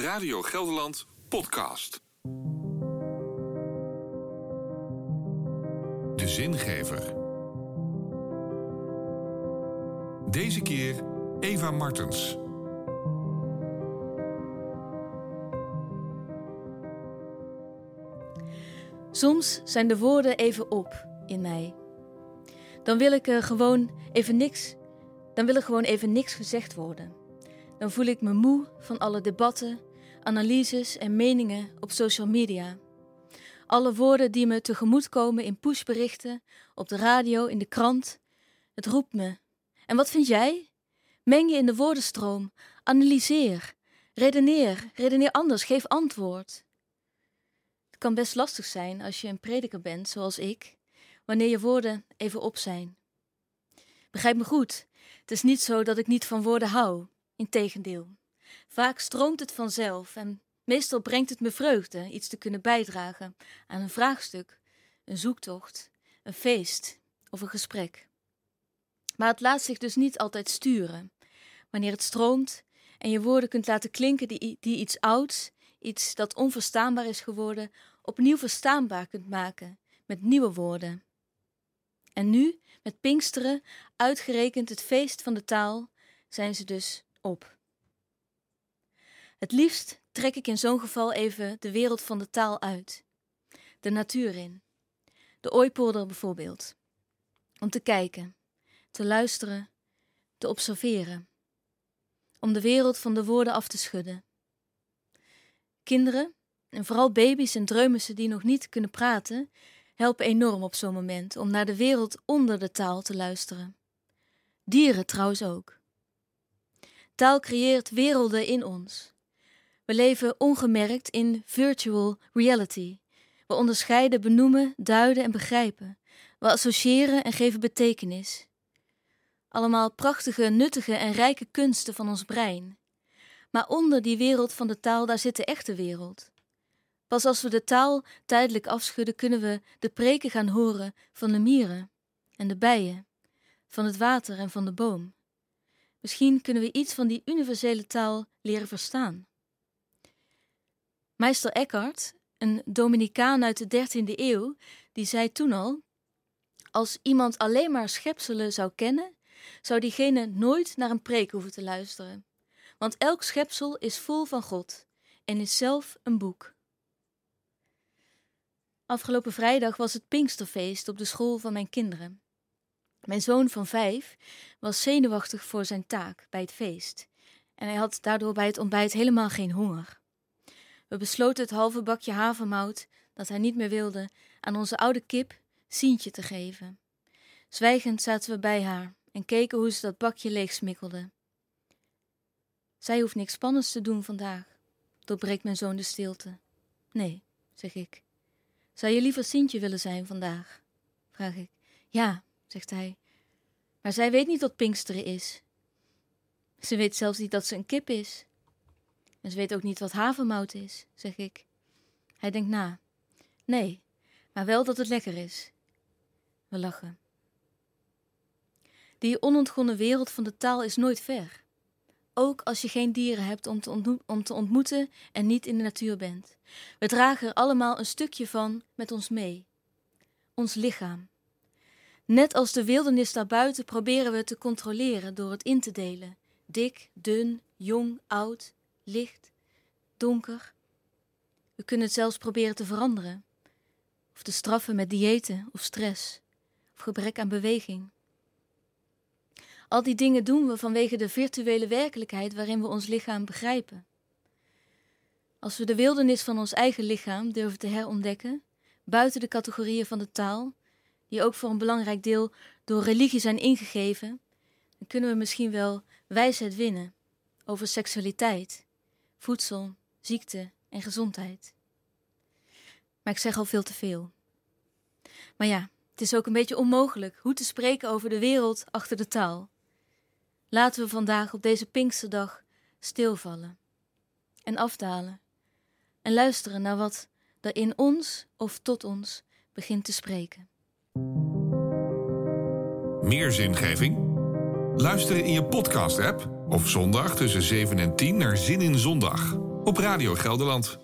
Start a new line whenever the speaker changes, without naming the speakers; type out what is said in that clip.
Radio Gelderland podcast. De zingever. Deze keer Eva Martens.
Soms zijn de woorden even op in mij. Dan wil ik er gewoon even niks. Dan wil er gewoon even niks gezegd worden. Dan voel ik me moe van alle debatten, analyses en meningen op social media. Alle woorden die me tegemoet komen in pushberichten, op de radio, in de krant. Het roept me. En wat vind jij? Meng je in de woordenstroom. Analyseer. Redeneer. Redeneer anders. Geef antwoord. Het kan best lastig zijn als je een prediker bent, zoals ik, wanneer je woorden even op zijn. Begrijp me goed. Het is niet zo dat ik niet van woorden hou. Integendeel. Vaak stroomt het vanzelf en meestal brengt het me vreugde iets te kunnen bijdragen aan een vraagstuk, een zoektocht, een feest of een gesprek. Maar het laat zich dus niet altijd sturen. Wanneer het stroomt en je woorden kunt laten klinken die, die iets ouds, iets dat onverstaanbaar is geworden, opnieuw verstaanbaar kunt maken met nieuwe woorden. En nu, met Pinksteren, uitgerekend het feest van de taal, zijn ze dus op. Het liefst trek ik in zo'n geval even de wereld van de taal uit, de natuur in, de ooipolder bijvoorbeeld, om te kijken, te luisteren, te observeren, om de wereld van de woorden af te schudden. Kinderen, en vooral baby's en dreumissen die nog niet kunnen praten, helpen enorm op zo'n moment om naar de wereld onder de taal te luisteren. Dieren trouwens ook. Taal creëert werelden in ons. We leven ongemerkt in virtual reality. We onderscheiden, benoemen, duiden en begrijpen. We associëren en geven betekenis. Allemaal prachtige, nuttige en rijke kunsten van ons brein. Maar onder die wereld van de taal, daar zit de echte wereld. Pas als we de taal tijdelijk afschudden, kunnen we de preken gaan horen van de mieren en de bijen, van het water en van de boom. Misschien kunnen we iets van die universele taal leren verstaan. Meester Eckhart, een Dominicaan uit de 13e eeuw, die zei toen al: Als iemand alleen maar schepselen zou kennen, zou diegene nooit naar een preek hoeven te luisteren. Want elk schepsel is vol van God en is zelf een boek. Afgelopen vrijdag was het Pinksterfeest op de school van mijn kinderen. Mijn zoon van vijf was zenuwachtig voor zijn taak bij het feest en hij had daardoor bij het ontbijt helemaal geen honger. We besloten het halve bakje havermout dat hij niet meer wilde aan onze oude kip Sientje te geven. Zwijgend zaten we bij haar en keken hoe ze dat bakje leeg smikkelde. Zij hoeft niks spannends te doen vandaag, doorbreekt mijn zoon de stilte. Nee, zeg ik. Zou je liever Sientje willen zijn vandaag? vraag ik. Ja, zegt hij. Maar zij weet niet wat Pinksteren is. Ze weet zelfs niet dat ze een kip is. En ze weet ook niet wat havermout is, zeg ik. Hij denkt na. Nee, maar wel dat het lekker is. We lachen. Die onontgonnen wereld van de taal is nooit ver. Ook als je geen dieren hebt om te, om te ontmoeten en niet in de natuur bent. We dragen er allemaal een stukje van met ons mee. Ons lichaam. Net als de wildernis daarbuiten proberen we te controleren door het in te delen. Dik, dun, jong, oud, licht, donker. We kunnen het zelfs proberen te veranderen. Of te straffen met diëten of stress of gebrek aan beweging. Al die dingen doen we vanwege de virtuele werkelijkheid waarin we ons lichaam begrijpen. Als we de wildernis van ons eigen lichaam durven te herontdekken, buiten de categorieën van de taal, die ook voor een belangrijk deel door religie zijn ingegeven, dan kunnen we misschien wel wijsheid winnen over seksualiteit, voedsel, ziekte en gezondheid. Maar ik zeg al veel te veel. Maar ja, het is ook een beetje onmogelijk hoe te spreken over de wereld achter de taal. Laten we vandaag op deze Pinksterdag stilvallen en afdalen en luisteren naar wat er in ons of tot ons begint te spreken.
Meer zingeving? Luister in je podcast-app of zondag tussen 7 en 10 naar Zin in Zondag. Op Radio Gelderland.